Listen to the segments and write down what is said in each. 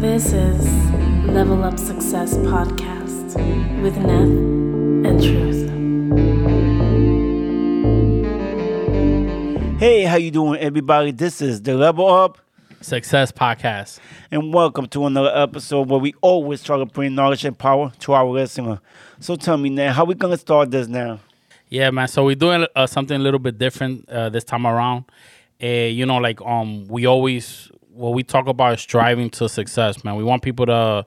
This is Level Up Success Podcast with Neth and Truth. Hey, how you doing, everybody? This is the Level Up, Success Podcast. and welcome to another episode where we always try to bring knowledge and power to our listener. So tell me now, how we gonna start this now? Yeah, man. So we're doing uh, something a little bit different uh, this time around. Uh, you know, like um, we always what we talk about is striving to success, man. We want people to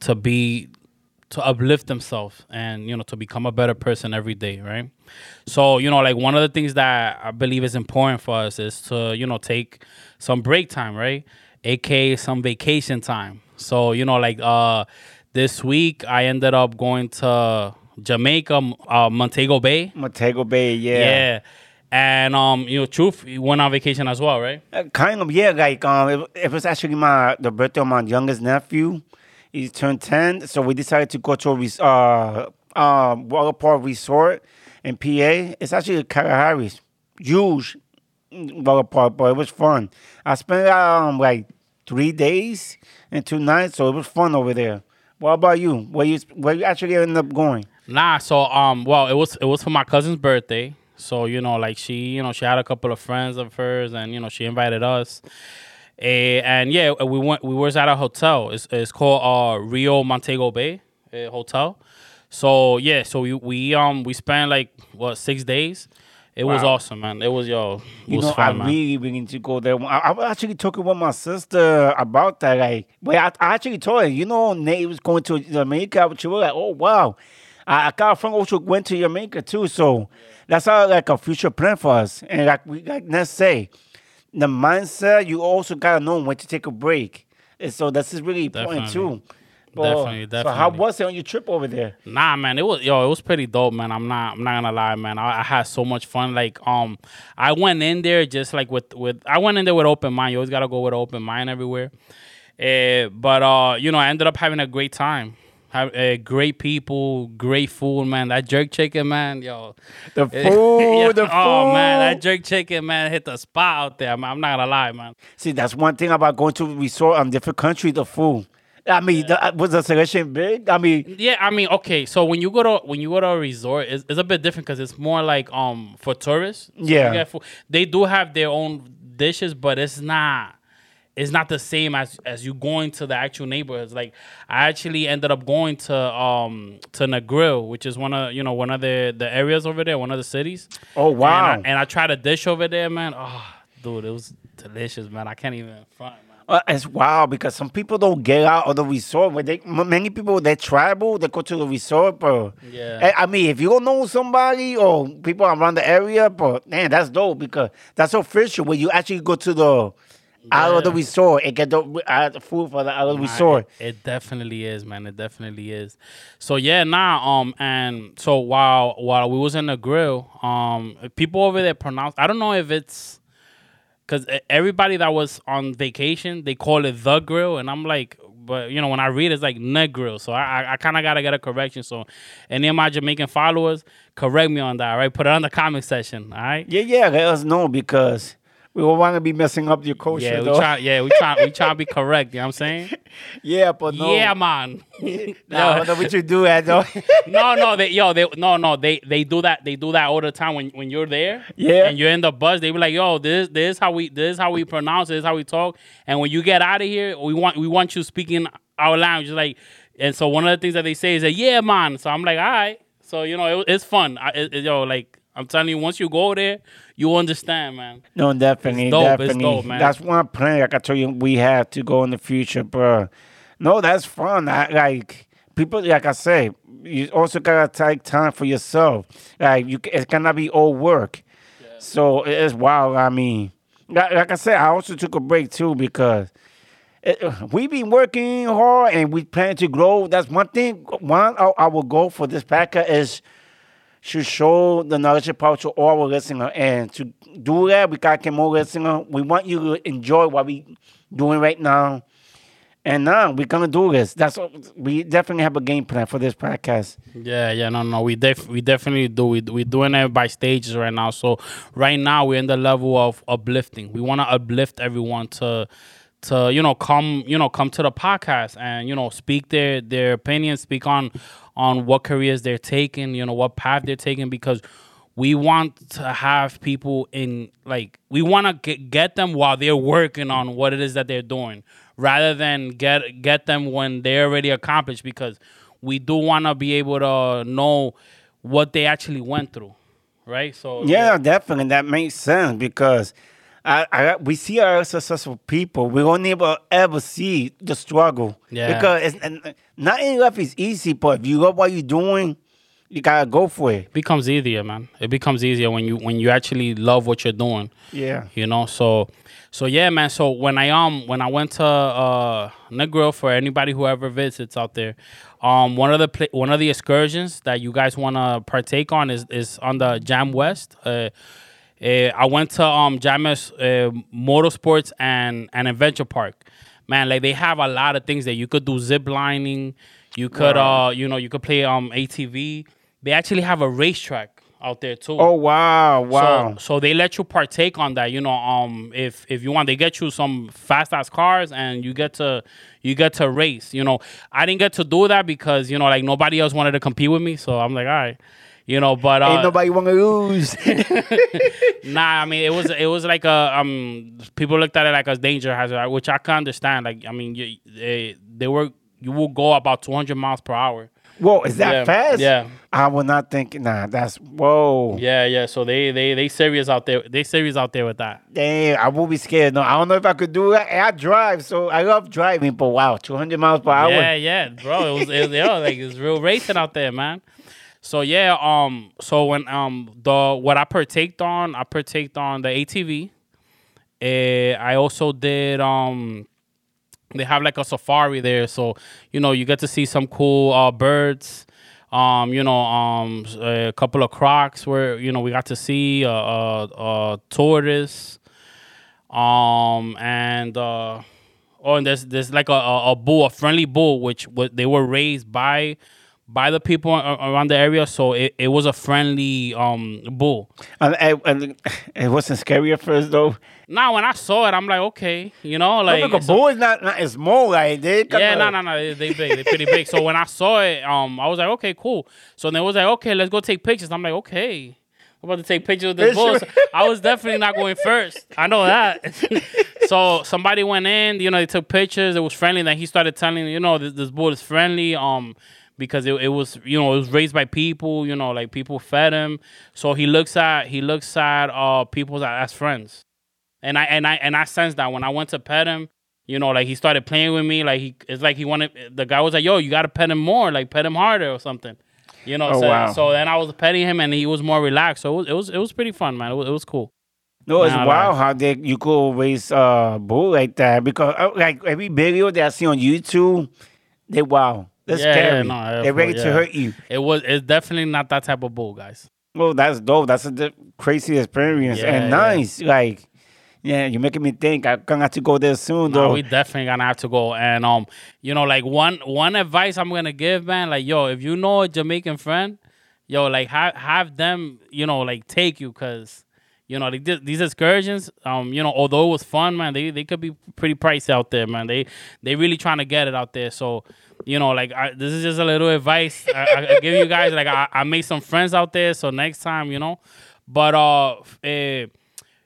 to be to uplift themselves and you know to become a better person every day, right? So you know, like one of the things that I believe is important for us is to you know take some break time, right? aka some vacation time. So you know, like uh, this week I ended up going to Jamaica, uh, Montego Bay. Montego Bay, yeah. Yeah. And um, you know, Truth you went on vacation as well, right? Uh, kind of, yeah. Like, um, it, it was actually my the birthday of my youngest nephew. He turned ten, so we decided to go to a res- uh, uh, water park resort in PA. It's actually Kalahari's huge water park, but it was fun. I spent um like three days and two nights, so it was fun over there. What about you? Where you where you actually ended up going? Nah, so um, well, it was it was for my cousin's birthday. So you know, like she, you know, she had a couple of friends of hers, and you know, she invited us. Eh, and yeah, we went. We was at a hotel. It's it's called uh Riu Montego Bay uh, Hotel. So yeah, so we we um we spent like what six days. It was awesome, man. It was yo, it You was know, fun, I man. really begin to go there. I, I was actually talking with my sister about that. Like, well, I, I actually told her, you know, Nate was going to Jamaica. She was like, oh, wow. I, I got a friend also went to Jamaica too. So that's all like a future plan for us. And like we like let's say, the mindset, you also got to know when to take a break. And so this is really important Definitely. too. But, Definitely, definitely. So how was it on your trip over there? Nah, man, it was yo, it was pretty dope, man. I'm not, I'm not gonna lie, man. I, I had so much fun. Like, um, I went in there just like with, with, I went in there with open mind. You always gotta go with open mind everywhere. Uh, but uh, you know, I ended up having a great time. Have uh, great people, great food, man. That jerk chicken, man, yo. The Yeah, food, the food. Oh man, that jerk chicken, man, hit the spot out there. Man. I'm not gonna lie, man. See, that's one thing about going to a resort on different countries, the food. I mean, the, uh, was the selection big? I mean, Yeah, I mean, okay. So when you go to when you go to a resort, it's, it's a bit different because it's more like um for tourists. So Yeah. you get food. they do have their own dishes, but it's not it's not the same as as you going to the actual neighborhoods. Like I actually ended up going to um to Negril, which is one of you know one of the the areas over there, one of the cities. oh, wow. And I, and I tried a dish over there, man. Oh, dude, it was delicious, man. I can't even front. Uh, it's wild because some people don't get out of the resort. When they, many people they travel, they go to the resort, but Yeah. I, I mean, if you don't know somebody or people around the area, but man, that's dope because that's official. When you actually go to the out of the Yeah. resort and get the, the food for the out of the we saw It, it definitely is, man. It definitely is. So yeah, nah. Um, and so while while we was in the grill, um, people over there pronounce. I don't know if it's because everybody that was on vacation they call it the grill, and I'm like. But you know when I read it's like nut grill, so I I, I kind of gotta get a correction. So any of my Jamaican followers, correct me on that, right? Put it on the comment section, all right? Yeah, yeah, let us know because we don't want to be messing up your culture. Yeah, we though. try. Yeah, we try. We try to be correct. You know what I'm saying? yeah, but no. Yeah, man. Nah, no, what you do that though? no, no, they yo, they no, no, they they do that. They do that all the time when when you're there. Yeah. And you're in the bus. They be like, yo, this this is how we this is how we pronounce it, this is how we talk. And when you get out of here, we want we want you speaking our language. Like, and so one of the things that they say is that yeah, man. So I'm like, all right. So you know, it, it's fun. I, it, it- yo, like I'm telling you, once you go there, you understand, man. No, definitely, It's dope, it's definitely. dope, man. That's one plan. Like I told you, we have to go in the future, bro. No, that's fun. I, like people, like I say, you also gotta take time for yourself. Like you, it cannot be all work. So it is wild. I mean, like, like I said, I also took a break too because. It, we been working hard and we plan to grow. That's one thing. One, our, our goal for this packer is should show the knowledge and power to all our listeners. And to do that, we got to get more listeners. We want you to enjoy what we doing right now. And now we're gonna do this. That's we definitely have a game plan for this podcast. Yeah, yeah, no, no, we def we definitely do. We we doing it by stages right now. So right now we're in the level of uplifting. We want to uplift everyone to to you know come you know come to the podcast and you know speak their their opinions, speak on on what careers they're taking, you know what path they're taking because we want to have people in like we want to get, them while they're working on what it is that they're doing rather than get get them when they're already accomplished because we do want to be able to know what they actually went through right so Yeah, definitely. That makes sense because I, I, we see our successful people. We won't ever ever see the struggle. Yeah. Because it's, and not in life is easy, but if you love what you're doing, you gotta go for it. becomes easier man it becomes easier when you when you actually love what you're doing Yeah. you know so so yeah man so when i um when i went to uh negril for anybody who ever visits out there um one of the pla- one of the excursions that you guys want to partake on is is on the jam west uh, uh i went to um jam uh, motorsports and and adventure park man like they have a lot of things that you could do zip lining you could uh you know you could play um atv they actually have a racetrack out there too Oh wow, wow. so, so they let you partake on that. You know, um, if if you want, they get you some fast ass cars, and you get to you get to race. You know, I didn't get to do that because you know, like nobody else wanted to compete with me. So I'm like, all right, you know, but uh, Ain't nobody wanna lose. nah, I mean, it was it was like a um, people looked at it like a danger hazard, which I can understand. Like, I mean, you, they they were you will go about 200 miles per hour. whoa, is that Yeah, fast? yeah. I would not think. Nah, that's whoa. Yeah, yeah. So they they they serious out there. They serious out there with that. Damn, I will be scared. No, I don't know if I could do that. I drive, so I love driving. But wow, 200 miles per hour. Yeah, yeah, bro. It was, it was yeah, like it's real racing out there, man. So yeah, um, so when um the what I partaked on, I partaked on the ATV. Eh, I also did um, they have like a safari there, so you know you get to see some cool uh birds. Um, you know, um, a couple of crocs where you know we got to see a, a, a tortoise, um, and uh, oh, and there's there's like a, a, a bull, a friendly bull, which wa- they were raised by by the people around the area, so it, it was a friendly um bull. And, and, and it wasn't scary at first though. Now when I saw it, I'm like, okay, you know, like a it's a- bull is not, not as small. Like they yeah, no, no, no, they, they big, they pretty big. So when I saw it, um, I was like, okay, cool. So then it was like, okay, let's go take pictures. I'm like, okay. I'm about to take pictures of this bull. So I was definitely not going first. I know that. so somebody went in, you know, they took pictures. It was friendly. Then he started telling, you know, this, this bull is friendly. Um, because it, it was, you know, it was raised by people. You know, like people fed him. So he looks at he looks at uh people as, as friends. And I and I and I sensed that when I went to pet him, you know, like he started playing with me. Like he, it's like he wanted. The guy was like, "Yo, you got to pet him more. Like pet him harder or something." You know. Oh, so, wow. so then I was petting him, and he was more relaxed. So it was, it was, it was pretty fun, man. It was, it was cool. No, it's Nah, wild like- how they you could raise uh bull like that because uh, like every video that I see on YouTube, they wow, that's Yeah, yeah, scary. no, yeah, They're for- ready to hurt you. It was. It's definitely not that type of bull, guys. Well, that's dope. That's a di- crazy experience Yeah, and yeah. nice. Like, yeah, you're making me think. I'm gonna have to go there soon, No, though. we definitely gonna have to go. And um, you know, like one one advice I'm gonna give, man, like yo, if you know a Jamaican friend, yo, like have have them, you know, like take you, cause you know like, th- these excursions, um, you know, although it was fun, man, they they could be pretty pricey out there, man. They they really trying to get it out there. So, you know, like I, this is just a little advice I, I, give you guys. Like I, I made some friends out there, so next time, you know, but uh. f- eh,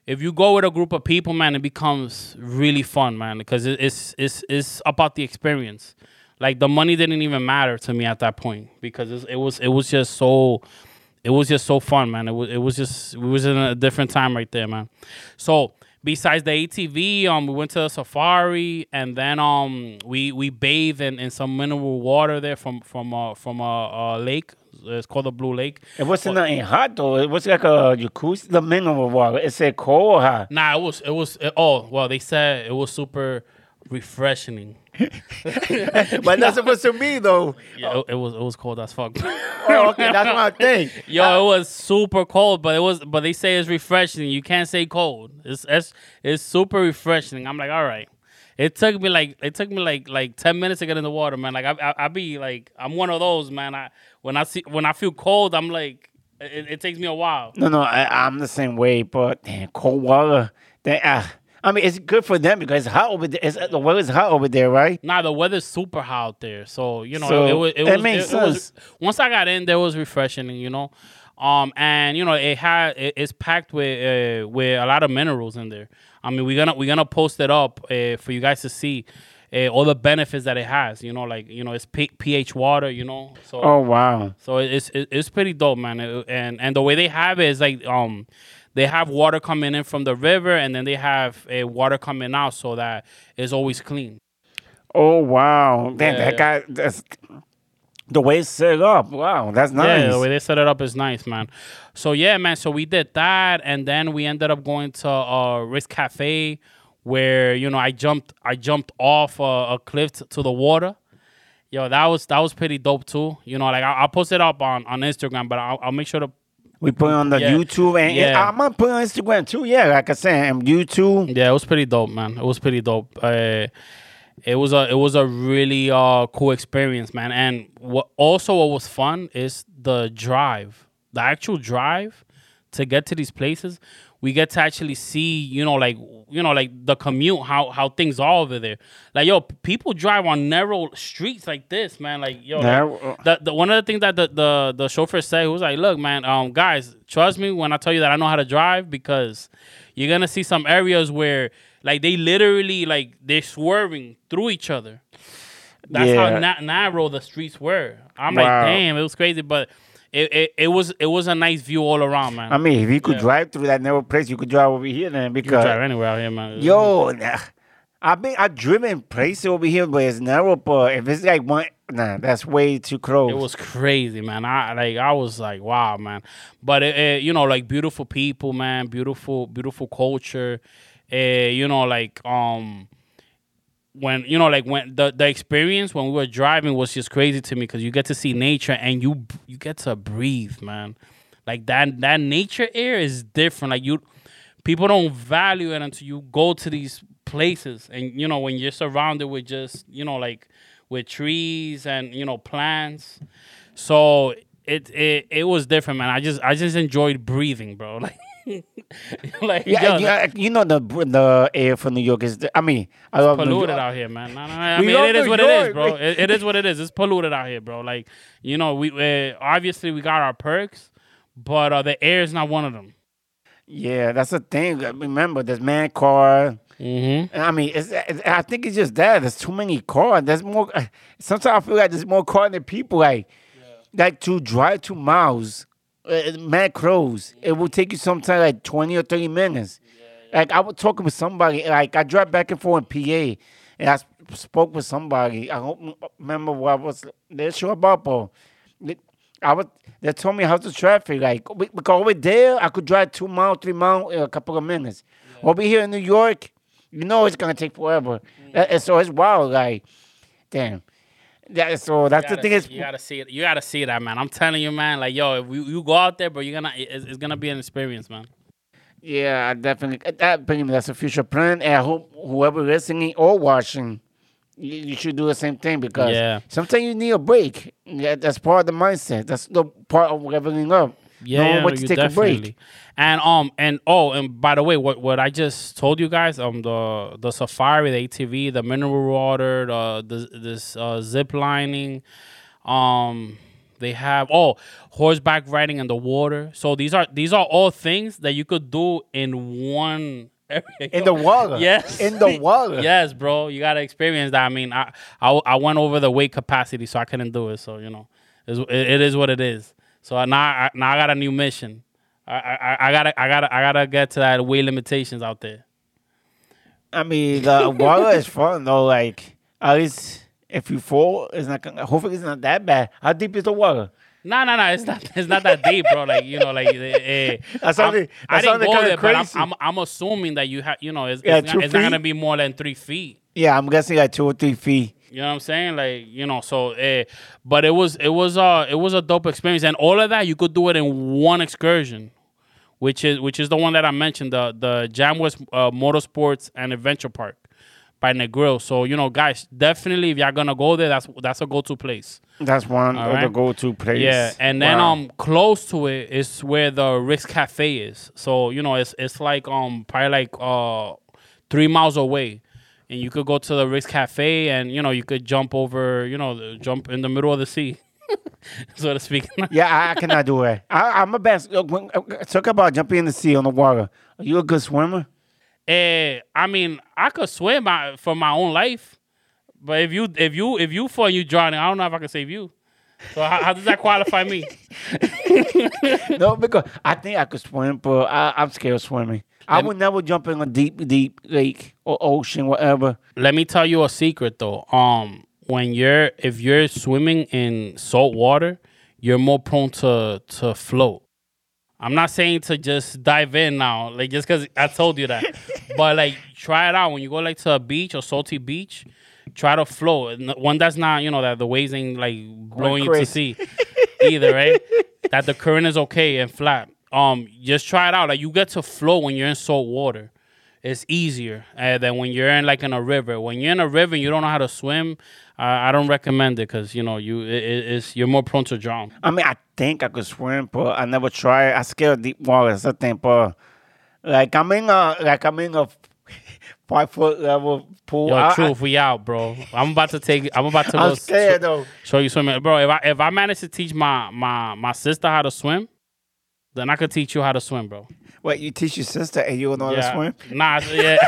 if you go with a group of people, man, it becomes really fun, man, because it, it's it's it's about the experience. Like the money didn't even matter to me at that point because it's, it was it was just so it was just so fun, man. It was it was just we was in a different time right there, man. So besides the ATV, um, we went to the safari and then um we we bathed in, in some mineral water there from from uh from a, a lake. It's called the Blue Lake. it wasn't nothing hot though. It was like a jacuzzi, the mineral water. It said cold or hot. Nah, it was it was it, oh well they said it was super refreshing. but that's supposed to be though. Yeah, it, it was it was cold as fuck. Oh, okay, that's my thing. Yo, it was super cold, but it was but they say it's refreshing. You can't say cold. It's it's it's super refreshing. I'm like, all right. It took me like it took me like like ten minutes to get in the water, man. Like I I, I be like I'm one of those man. I when I see when I feel cold, I'm like it, it takes me a while. No, no, I, I'm the same way. But damn, cold water. They, uh, I mean, it's good for them because it's hot over there. It's, the weather's hot over there, right? Nah, the weather's super hot out there, so you know So, it, was. It, that was, makes it, it was- sense. once I got in, there was refreshing, you know, um, and you know it had it, it's packed with uh, with a lot of minerals in there. I mean, we're gonna we're gonna post it up uh, for you guys to see uh, all the benefits that it has. You know, like you know, it's P- pH water. You know, so Oh wow. so it's it's pretty dope, man. It- and and the way they have it is like um, they have water coming in from the river, and then they have uh, water coming out, so that it's always clean. Oh wow. Damn, Yeah, that guy. That's the way it's set up. Wow, that's nice. Yeah, the way they set it up is nice, man. So yeah, man. So we did that, and then we ended up going to uh, Rick's Cafe, where you know I jumped I jumped off a, a cliff t- to the water. Yo, that was that was pretty dope too. You know, like I, I'll post it up on, on Instagram, but I'll, I'll make sure to we put it on the Yeah. YouTube and Yeah. I'm gonna put it on Instagram too. Yeah, like I said, and YouTube. Yeah, it was pretty dope, man. It was pretty dope. Uh, it was a it was a really uh cool experience, man. And what also what was fun is the drive, the actual drive to get to these places. We get to actually see, you know, like you know, like the commute, how how things are over there. Like yo, people drive on narrow streets like this, man. Like yo, like, the, the one of the things that the, the the chauffeur said was like, "Look, man, um, guys, trust me when I tell you that I know how to drive because you're gonna see some areas where like they literally like they're swerving through each other. That's how na- narrow the streets were. I'm Wow. like, damn, it was crazy, but it, it, it was it was a nice view all around, man. I mean, if you could Yeah. drive through that narrow place, you could drive over here then you because drive anywhere out here, man. yo, nah, I've been I've driven places over here but it's narrow, but if it's like one, nah, that's way too close. It was crazy, man. I like I was like, wow, man. But it, it, you know, like beautiful people, man. Beautiful, beautiful culture. Uh, you know, like um, when you know, like when the the experience when we were driving was just crazy to me because you get to see nature and you you get to breathe, man. Like that that nature air is different. Like you, people don't value it until you go to these places and you know when you're surrounded with just you know like with trees and you know plants so it it, it was different man i just i just enjoyed breathing bro like like yeah, yeah, you know the the air from New York is. I mean, I love polluted York. out here, man. No, no, I mean, it is New what it is, bro. It, it is what it is. It's polluted out here, bro. Like, you know, we uh, obviously we got our perks, but uh, the air is not one of them. Yeah, that's the thing. Remember, there's man car. Mm-hmm. I mean, it's, it's, I think it's just that there's too many cars. There's more. Sometimes I feel like there's more cars than people. Like, like to drive two miles, uh, mad crows. It will take you sometimes like twenty or thirty minutes. Like I was talking with somebody. Like I drive back and forth in PA, and I sp- spoke with somebody. I don't remember what I was they sure about, but they- I was. They told me how the traffic like we- because over there I could drive two miles, three miles in a couple of minutes. Over here in New York, you know it's gonna take forever. Uh, And so it's wild. Like, damn. That, so that's the gotta, thing is you gotta see it. You gotta see that, man. I'm telling you, man. Like, yo, if you, you go out there, bro, you're gonna it's, it's gonna be an experience, man. Yeah, I definitely. That that's a future plan, and I hope whoever listening or watching, you, you should do the same thing because Yeah. sometimes you need a break. Yeah, that's part of the mindset. That's the part of leveling up. Yeah, knowing yeah, when to take a break. definitely. And um and oh and by the way, what what I just told you guys, um the the safari, the ATV, the mineral water, the, the this uh, zip lining, um they have oh horseback riding in the water. So these are these are all things that you could do in one. In the water. Yes. In the water. yes, bro. You gotta experience that. I mean, I, I I went over the weight capacity, so I couldn't do it. So you know, it is what it is. So now I, now I got a new mission. I, I I gotta I gotta I gotta get to that weight limitations out there. I mean, the water is fun though. Like at least if you fall, it's not. Gonna, hopefully, it's not that bad. How deep is the water? No, no, no. It's not. It's not that deep, bro. Like you know, like eh, That I'm- sounded- I didn't go there, but I'm, crazy. I'm I'm assuming that you have. You know, it's, Yeah, it's, not, it's not gonna be more than three feet. Yeah, I'm guessing like two or three feet. You know what I'm saying? Like, you know, so uh, but it was it was uh it was a dope experience and all of that you could do it in one excursion. Which is which is the one that I mentioned, the the Jam West uh, Motorsports and Adventure Park by Negril. So, you know, guys, definitely if y'all gonna go there, that's that's a go to place. That's one All of the go-to place. Yeah, and then Wow. um close to it is where the Rick's Cafe is. So you know it's it's like um probably like uh three miles away, and you could go to the Rick's Cafe, and you know you could jump over, you know, jump in the middle of the sea, so to speak. Yeah, I, cannot do it. I, I'm a best. When, uh, talk about jumping in the sea on the water. Are you a good swimmer? Eh, I mean, I could swim I, for my own life, but if you if you if you fall you drowning, I don't know if I can save you. So how, how does that qualify me? no, because I think I could swim, but I, I'm scared of swimming. I would never jump in a deep, deep lake or ocean, whatever. Let me tell you a secret though. Um, when you're if you're swimming in salt water, you're more prone to to float. I'm not saying to just dive in now, like just because I told you that, but like try it out when you go like to a beach or salty beach. Try to float. One that's not you know that the waves ain't like blowing you to sea either, right? that the current is okay and flat. Um, just try it out. Like you get to float when you're in salt water it's easier uh, than when you're in like in a river. When you're in a river and you don't know how to swim, uh, I don't recommend it because you know you it, it- it's you're more prone to drown. I mean, I think I could swim, but I never tried. I scared deep water. The thing, but like I'm in a like I'm in a five foot level pool. Yo, I, I, truth, we out, bro. I'm about to take. I'm about to I'm scared though. show you swimming, bro. If I if I manage to teach my my my sister how to swim, then I could teach you how to swim, bro. Wait, you teach your sister and you don't know how to swim? Nah, yeah.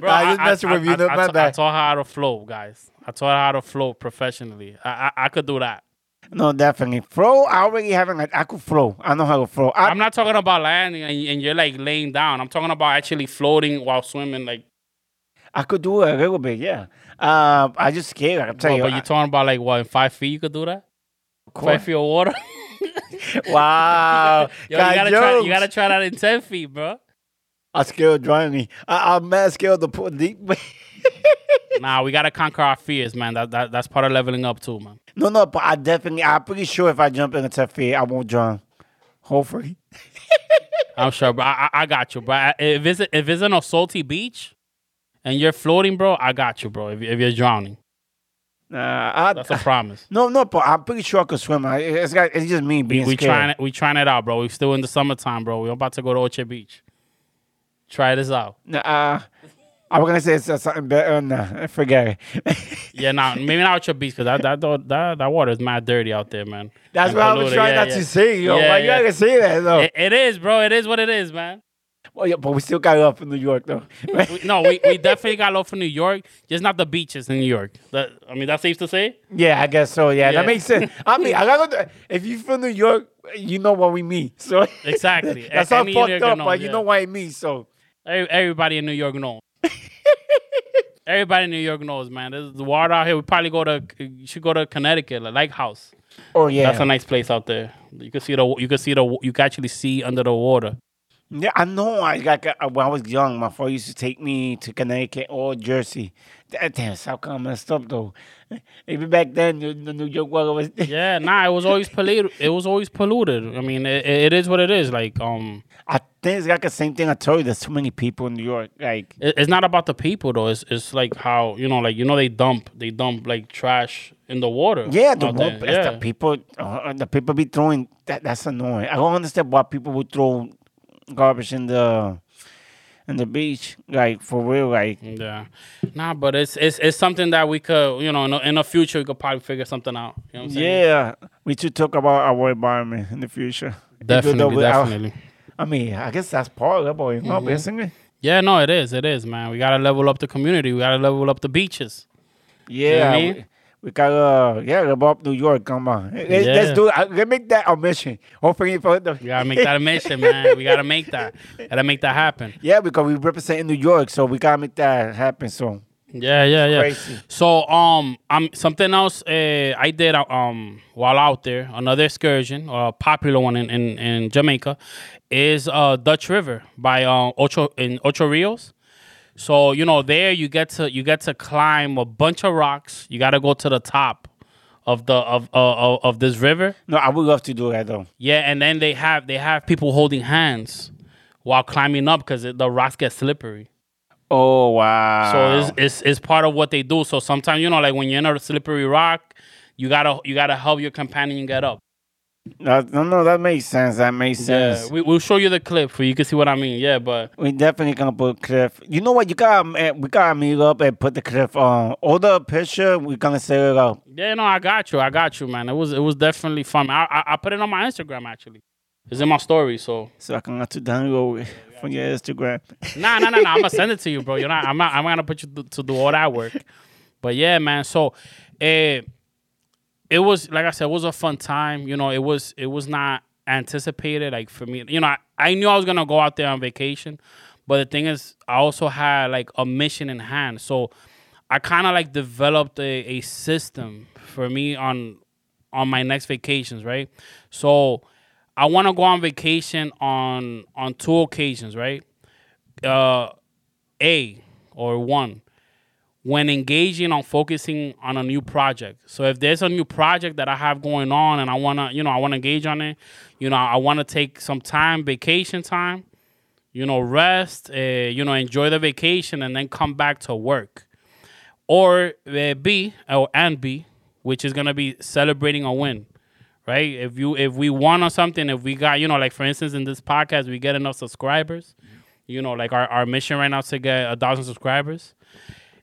Bro, Nah, just messing with you, I, no, I, my I, I taught her how to float, guys. I taught her how to float professionally. I, I, I could do that. No, definitely. Flow, I already having like I could flow. I know how to flow. I, I'm not talking about landing and, and you're like laying down. I'm talking about actually floating while swimming. Like, I could do it a little bit, yeah. Um, I just scared. I'm but, telling but you. you're talking about like what in five feet you could do that? I- Five feet of water. wow. Yo, you Got gotta try. You gotta try that in ten feet, bro. I'm scared drowning. I, I'm mad scared to put deep. Nah, we gotta conquer our fears, man. That, that that's part of leveling up too, man. no, no, but I definitely, I'm pretty sure if I jump in a tough feet, I won't drown. Hopefully. I'm sure, bro. I, I I got you, bro. If it's if it's in a salty beach and you're floating, bro, I got you, bro. If, if you're drowning, Nah, I, that's a promise. no, no, but I'm pretty sure I could swim. I- It's, got, it's just me We, being we scared. trying it. We trying it out, bro. We still in the summertime, bro. We're about to go to Orchard Beach. Try this out. Nah, I was gonna say it's, uh, something better. Nah, forget it. Yeah, now maybe not Orchard Beach because that that, that that water is mad dirty out there, man. That's And what I was trying Yeah, not yeah. to say, yo. Yeah, Why you yeah. gotta say that though? It, it is, bro. It is what it is, man. Well, yeah, but we still got love for New York though. We- no, we, we definitely got love for New York, just not the beaches in New York. That I mean, that's safe to say. yeah, I guess so. Yeah, Yeah. that makes sense. I mean, I gotta. If you from New York, you know what we mean. So Exactly. that's any fucked up, knows, but you know what I mean. So Everybody in New York knows. Everybody in New York knows, man. There's the water out here. We probably go to you should go to Connecticut, like Lake House. oh yeah, That's a nice place out there. You can see the you can see the you can actually see under the water. Yeah, I know. I got got- when I was young, my father used to take me to Connecticut or Jersey. That damn South Carolina messed up though. Even back then, the, the New York water was. Yeah, nah, it was always polluted. It was always polluted. I mean, it, it is what it is. Like, um, I think it's like the same thing I told you. There's too many people in New York. Like, it- it's not about the people though. It's it's like how you know, like you know, they dump they dump like trash in the water. yeah, the, one, there. the people, uh, the people be throwing. That that's annoying. I don't understand why people would throw garbage in the in the beach. Like for real, like. Yeah, nah, but it's it's it's something that we could, you know, in the, in the future we could probably figure something out. You know what I'm saying? Yeah, we should talk about our environment in the future. Definitely, I- definitely. I mean, I guess that's part of it, you know, Mm-hmm. basically. Yeah, no, it is, it is, man. We gotta level up the community. We gotta level up the beaches. Yeah, I mean? We, gotta yeah, level up New York. Come on, Let- let's, do it. Uh, Let's make that our mission. Hopefully, for the We gotta make that a mission, man. We gotta make that. Gotta make that happen. yeah, because we represent New York, so we gotta make that happen. So Yeah, yeah, yeah. Crazy. So, um, um, something else uh, I did uh, um while out there, another excursion, a popular one in, in, in Jamaica, is uh Dunn's River by um Ocho in Ocho Rios. So you know there you get to you get to climb a bunch of rocks. You got to go to the top of the of uh, of, of this river. no, I would love to do that though. Yeah, and then they have they have people holding hands while climbing up because the rocks get slippery. Oh wow! So it's, it's it's part of what they do. So sometimes you know, like when you're in a slippery rock, you gotta you gotta help your companion get up. That, no, no, that makes sense. That makes sense. Yeah, we, we'll show you the clip for you can see what I mean. Yeah, but We definitely gonna put Cliff. You know what? You got to we gotta meet up and put the Cliff on. All the picture we gonna set it up. yeah, no, I got you. I got you, man. It was it was definitely fun. I I, I put it on my Instagram actually. It's in my story, so So I can have to download it from your Instagram. nah, nah, nah, nah. I'm gonna send it to you, bro. You're not. I'm not. I'm gonna put you to, to do all that work. But yeah, man. So, eh, it was like I said, it was a fun time. You know, it was it was not anticipated. Like for me, you know, I, I knew I was gonna go out there on vacation, but the thing is, I also had like a mission in hand. So, I kind of like developed a, a system for me on on my next vacations, right? So, I want to go on vacation on on two occasions, right? uh, A or one when engaging on focusing on a new project. So if there's a new project that I have going on and I wanna, you know, I wanna engage on it, you know, I wanna take some time, vacation time, you know, rest, uh, you know, enjoy the vacation and then come back to work. Or uh, B or and B, which is gonna be celebrating a win right? If you if we won on something, if we got you know like for instance in this podcast we get enough subscribers, you know like our, our mission right now is to get a thousand subscribers.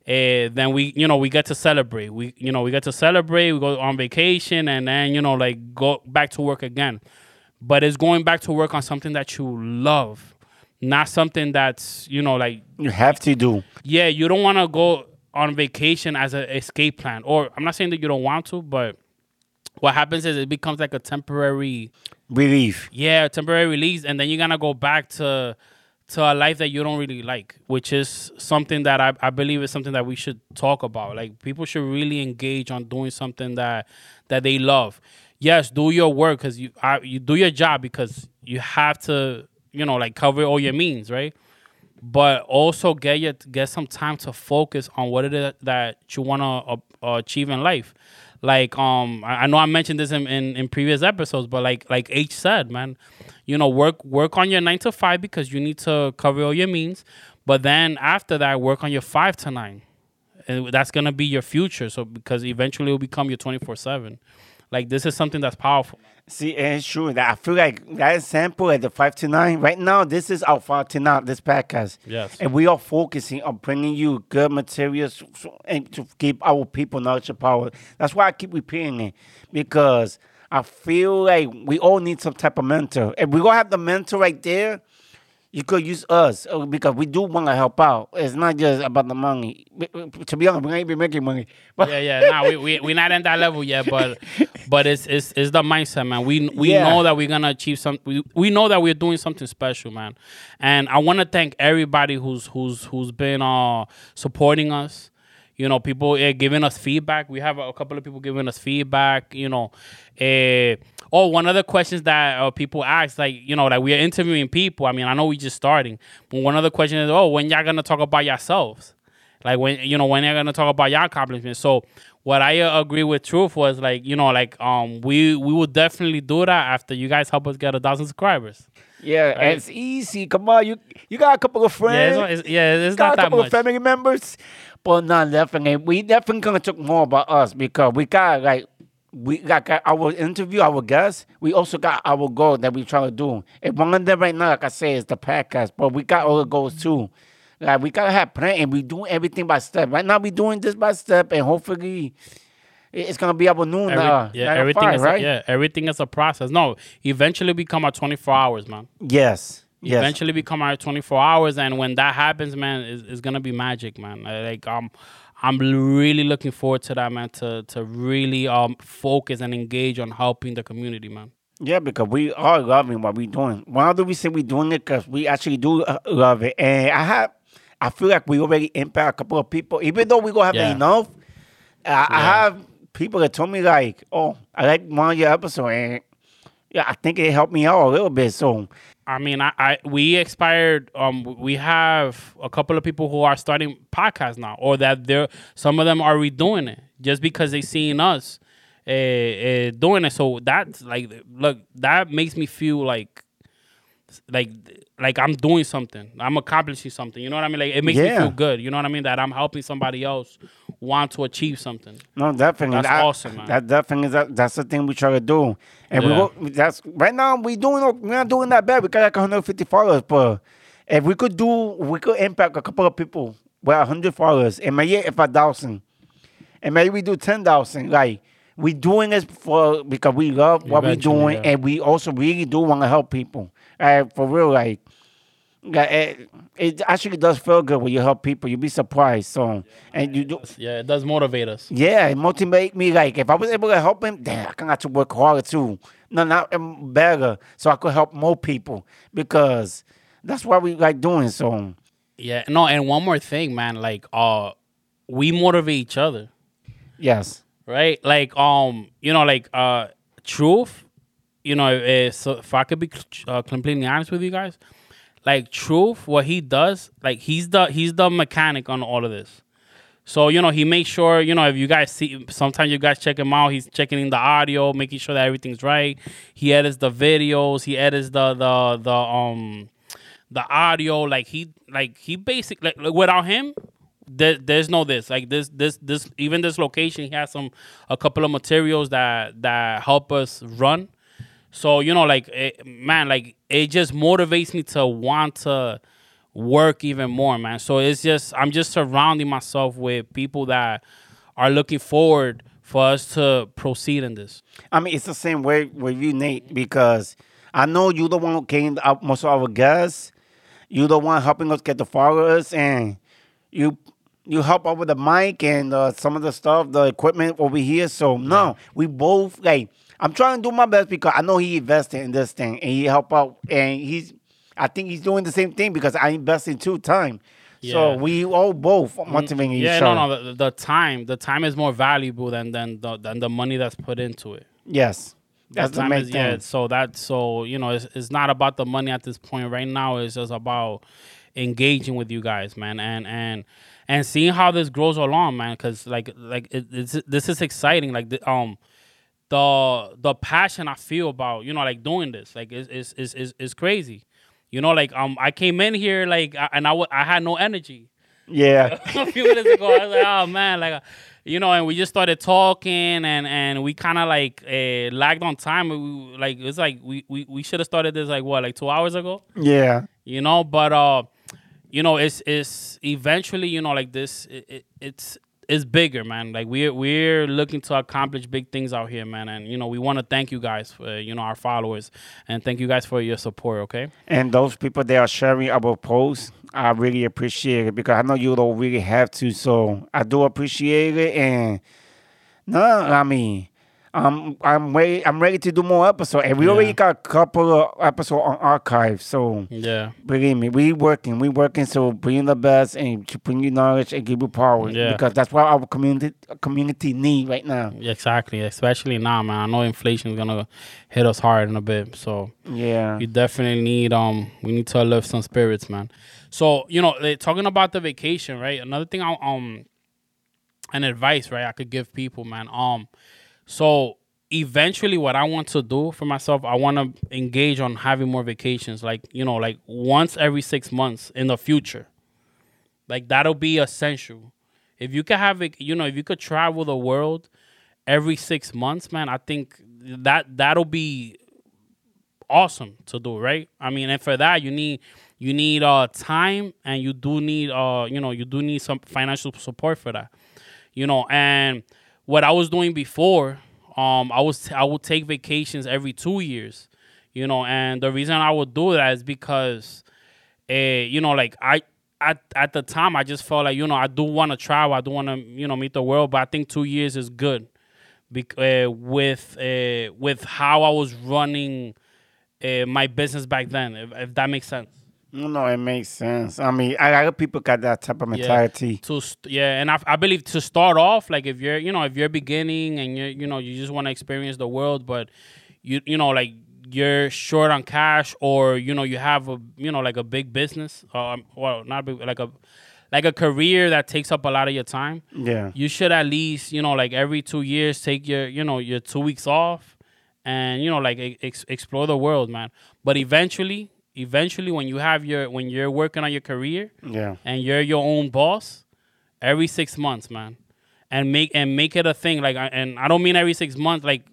Uh, then we you know we get to celebrate. We you know we get to celebrate. We go on vacation and then you know like go back to work again. But it's going back to work on something that you love, not something that's you know like You have to do. yeah, you don't want to go on vacation as an escape plan. Or I'm not saying that you don't want to, but what happens is it becomes like a temporary, Relief. yeah, temporary release, and then you're gonna go back to to a life that you don't really like, which is something that I, I believe is something that we should talk about. Like people should really engage on doing something that that they love. Yes, do your work because you I, you do your job because you have to you know like cover all your means, right? but also get your get some time to focus on what it is that you want to uh, achieve in life. Like um, I, I know I mentioned this in, in, in previous episodes, but like like H said, man, you know, work work on your nine to five because you need to cover all your means. But then after that, work on your five to nine, and that's gonna be your future. So because eventually it will become your twenty four seven. Like this is something that's powerful. See, and it's true that I feel like that example at the five to nine right now. This is our five to nine. This podcast. Yes. And we are focusing on bringing you good materials and to keep our people knowledge and power. That's why I keep repeating it because I feel like we all need some type of mentor. If we gonna have the mentor right there, you could use us uh, because we do want to help out. It's not just about the money. We- we- To be honest, we ain't even making money. But yeah, yeah. Nah, we we we're not in that level yet, but but it's it's it's the mindset, man. We we Yeah. know that we're gonna achieve some. We, we know that we're doing something special, man. And I want to thank everybody who's who's who's been uh supporting us. You know, people uh, giving us feedback. We have a, couple of people giving us feedback. You know, uh, oh, one of the questions that uh, people ask, like you know, like we are interviewing people. I mean, I know we just starting, but one of the questions is, oh, when y'all gonna talk about yourselves? like when you know when they're gonna talk about your accomplishments. So what I uh, agree with Truth was like you know like um we we will definitely do that after you guys help us get a thousand subscribers. yeah, Right. it's easy. Come on, you you got a couple of friends. Yeah, it's, not- it's, yeah, it's got not a that couple much. of family members, but not definitely. We definitely gonna talk more about us because we got like we got, our interview, our guests. We also got our goal that we trying to do. And one of them right now, like I say, is the podcast. But we got other goals too. Like we gotta have plan, and we do everything by step. Right now, we doing this by step, and hopefully, it's gonna be our noon. Every- uh, yeah, everything five, is right. a, yeah, everything is a process. No, eventually we become our twenty four hours, man. Yes. Yes. Eventually become our twenty four hours, and when that happens, man, it's, it's gonna be magic, man. Like um, I'm really looking forward to that, man. To to really um focus and engage on helping the community, man. Yeah, because we are loving what we're doing. Why do we say we're doing it? Because we actually do uh, love it. And I have, I feel like we already impact a couple of people. Even though we gonna have Yeah. enough, I, I have people that told me like, "Oh, I like one of your episodes, and yeah, I think it helped me out a little bit." So I mean, I, I we expired. Um, we have a couple of people who are starting podcasts now, or that they're some of them are redoing it just because they seen us uh, uh, doing it. So that's like, look, that makes me feel like, like, like I'm doing something. I'm accomplishing something. You know what I mean? Like it makes me feel good. You know what I mean? That I'm helping somebody else want to achieve something. No, definitely. That's that, awesome, man. That definitely that, that's the thing we try to do. And Yeah. we that's right now we doing we're not doing that bad. We got like 150 followers, but if we could do we could impact a couple of people with 100 followers and maybe if a thousand. And maybe we do 10,000. Like we doing this for because we love what we Eventually, doing yeah. and we also really do want to help people. Like for real, like like, it, it actually does feel good when you help people. You'd be surprised. So, and you do, Yeah, it does motivate us. yeah, it motivate me. Like if I was able to help him, damn, I got to work harder too. No, not um, better, so I could help more people because that's what we like doing. So Yeah, no, and one more thing, man. Like, uh, we motivate each other, yes, right? Like, um, you know, like, uh, truth. You know, if, so if I could be uh, completely honest with you guys, like, truth, what he does, like, he's the he's the mechanic on all of this. So you know, he makes sure you know if you guys see. Sometimes you guys check him out. He's checking in the audio, making sure that everything's right. He edits the videos. He edits the the the um the audio. Like he like he basically like, without him, there, there's no this like this this this even this location. He has some a couple of materials that that help us run. So you know, like it, man, like it just motivates me to want to work even more, man. So it's just I'm just surrounding myself with people that are looking forward for us to proceed in this. I mean it's the same way with you, Nate, because I know you the one who came up most of our guests. You the one helping us get the followers, and you you help out with the mic and uh, some of the stuff, the equipment over here. So no, we both like. I'm trying to do my best because I know he invested in this thing and he help out, and he's. I think he's doing the same thing because I invested two time. Yeah. So we all both motivating yeah, each no, other. no, the, the time, the time is more valuable than than the than the money that's put into it. Yes, that's That the main is- thing. Yeah, so that so you know it's, it's not about the money at this point right now. It's just about engaging with you guys, man, and and and seeing how this grows along, man. Because like like it, it's, this is exciting. Like the um the the passion I feel about you know like doing this like is is is is is crazy. You know, like um, I came in here like and I I had no energy yeah. a few minutes ago. I was like, oh man, like, uh, you know, and we just started talking, and and we kind of like uh, lagged on time. We, like it's like we we, we should have started this like what like two hours ago, Yeah. you know. But uh, you know, it's it's eventually you know like this. It, it, it's it's bigger, man. Like we're we're looking to accomplish big things out here, man. And you know, we want to thank you guys for you know our followers, and thank you guys for your support. Okay. And those people that are sharing our posts, I really appreciate it because I know you don't really have to. So I do appreciate it. And no, I mean, I'm I'm ready. I'm ready to do more episodes. And we already got a couple of episodes on archive. So Yeah. believe me, we working. We working. So bring the best and to bring you knowledge and give you power. Yeah. Because that's what our community community need right now. Exactly, especially now, man. I know inflation is gonna hit us hard in a bit, so Yeah. you definitely need um we need to lift some spirits, man. So you know, talking about the vacation, right? Another thing, I, um, an advice, right? I could give people, man. Um, so eventually, what I want to do for myself, I want to engage on having more vacations, like you know, like once every six months in the future. Like that'll be essential. If you could have it, you know, if you could travel the world every six months, man, I think that that'll be awesome to do, right? I mean, and for that you need you need uh time and you do need uh you know you do need some financial support for that, you know. And what I was doing before, um, I was I would take vacations every two years, you know. And the reason I would do that is because, uh, you know, like I at at the time I just felt like you know I do want to travel, I do want to you know meet the world, but I think two years is good, uh, with uh, with how I was running uh, my business back then, if, if that makes sense. No, it makes sense. I mean, I other people got that type of mentality. To st- yeah, and I, I believe to start off, like if you're you know if you're beginning and you you know you just want to experience the world, but you you know like you're short on cash or you know you have a you know like a big business, um, well not big, like a like a career that takes up a lot of your time. Yeah. You should at least you know like every two years take your you know your two weeks off, and you know like ex- explore the world, man. But eventually, eventually when you have your when you're working on your career Yeah. and you're your own boss every six months, man. and make and make it a thing. Like, and I don't mean every six months. Like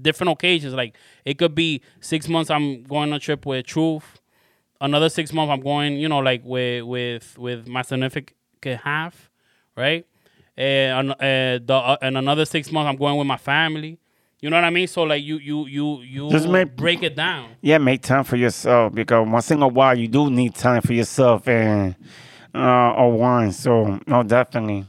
different occasions. Like it could be six months. I'm going on a trip with Truth. Another six months. I'm going. You know, like with with with my significant half, right? And uh, the uh, and another six months. I'm going with my family. You know what I mean? So like you you you you Just make- break it down. Yeah, make time for yourself because once in a while you do need time for yourself and uh, or wine. So no, definitely.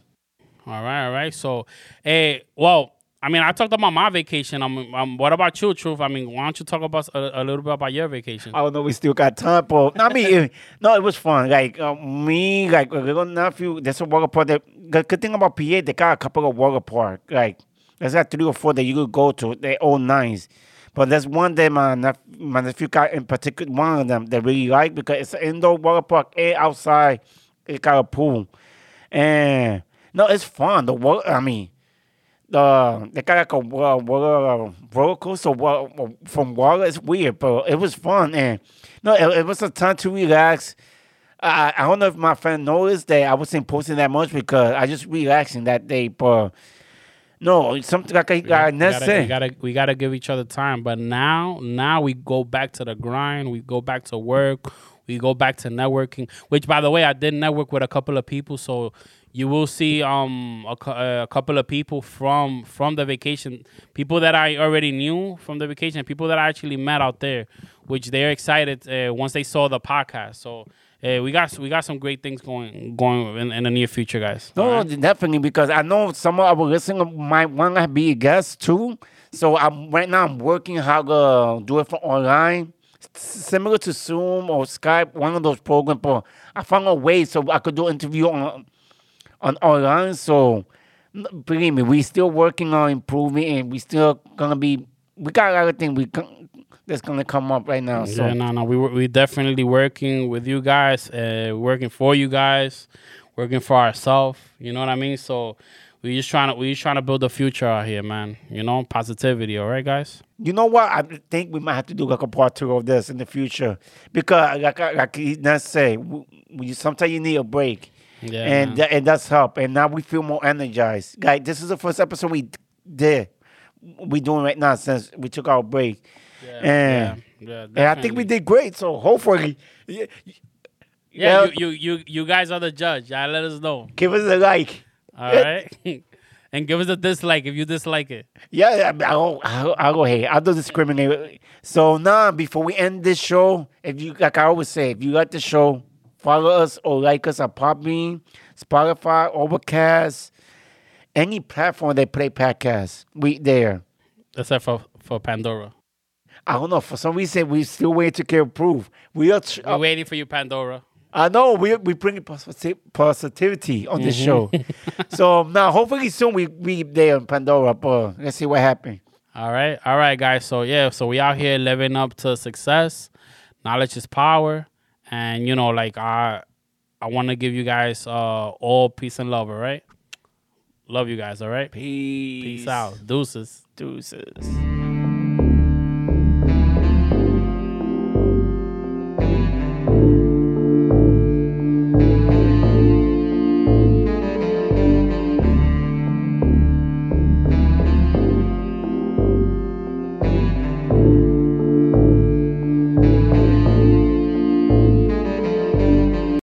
All right, all right. So, hey, well, I mean, I talked about my vacation. I'm, um, what about you, Truth? I mean, why don't you talk about a, a little bit about your vacation? I don't know. We still got time, but I mean, it, no, it was fun. Like uh, me, like a little nephew. There's a water park. That, the good thing about PA, they got a couple of water park. Like there's got three or four that you could go to. They're all nice. But there's one that my nep- my nephew got in particular. One of them that really like because it's an indoor water park and outside. It got a pool, and no, it's fun. The water. I mean. the they got like a uh, water roller coaster wa- from water. It's weird, but it was fun and no, it, it was a time to relax. I I don't know if my friend noticed that I wasn't posting that much because I just relaxing that day, but no, something like I, I gotta, we gotta we gotta give each other time. But now now we go back to the grind. We go back to work. We go back to networking. Which, by the way, I did network with a couple of people. So you will see um a, a couple of people from from the vacation, people that I already knew from the vacation, people that I actually met out there, which they're excited uh, once they saw the podcast. So. Uh, we got we got some great things going going in, in the near future, guys. No, right? definitely because I know some of our listeners might want to be a guest too. So I'm right now I'm working how to do it for online, similar to Zoom or Skype, one of those programs. But I found a way so I could do interview on on online. So believe me, we still working on improving, and we still gonna be. We got everything we con- that's gonna come up right now. So yeah, no, no, we were we definitely working with you guys, uh, working for you guys, working for ourselves. You know what I mean? So we just trying to we just trying to build a future out here, man. You know, positivity. All right, guys. You know what? I think we might have to do like a part two of this in the future because, like, I- like he not say, we, we, sometimes you need a break, Yeah, and that, and that's help. And now we feel more energized. Guys, this is the first episode we did. We doing right now since we took our break, yeah, and yeah, and I think we did great. So hopefully, yeah, Yeah, yeah. you, you you you guys are the judge. Yeah, let us know. give us a like. All right, and give us a dislike if you dislike it. Yeah, yeah, I'll, I'll, I'll go ahead. I'll do discriminate. So now, before we end this show, if you like I always say, if you like the show, follow us or like us on Podbean, Spotify, Overcast, any platform they play podcasts. We there. Except for for Pandora. I don't know. For some reason, we still waiting to get approved. We are. Tr- We're waiting for you, Pandora. I know we we bring posi- positivity on this show. so now, hopefully soon we we there in Pandora. But let's see what happens. All right, all right, guys. So yeah, so we out here living up to success. Knowledge is power, and you know, like I, I want to give you guys uh all peace and love. All right, love you guys. All right, Peace. peace out, deuces. Deuces.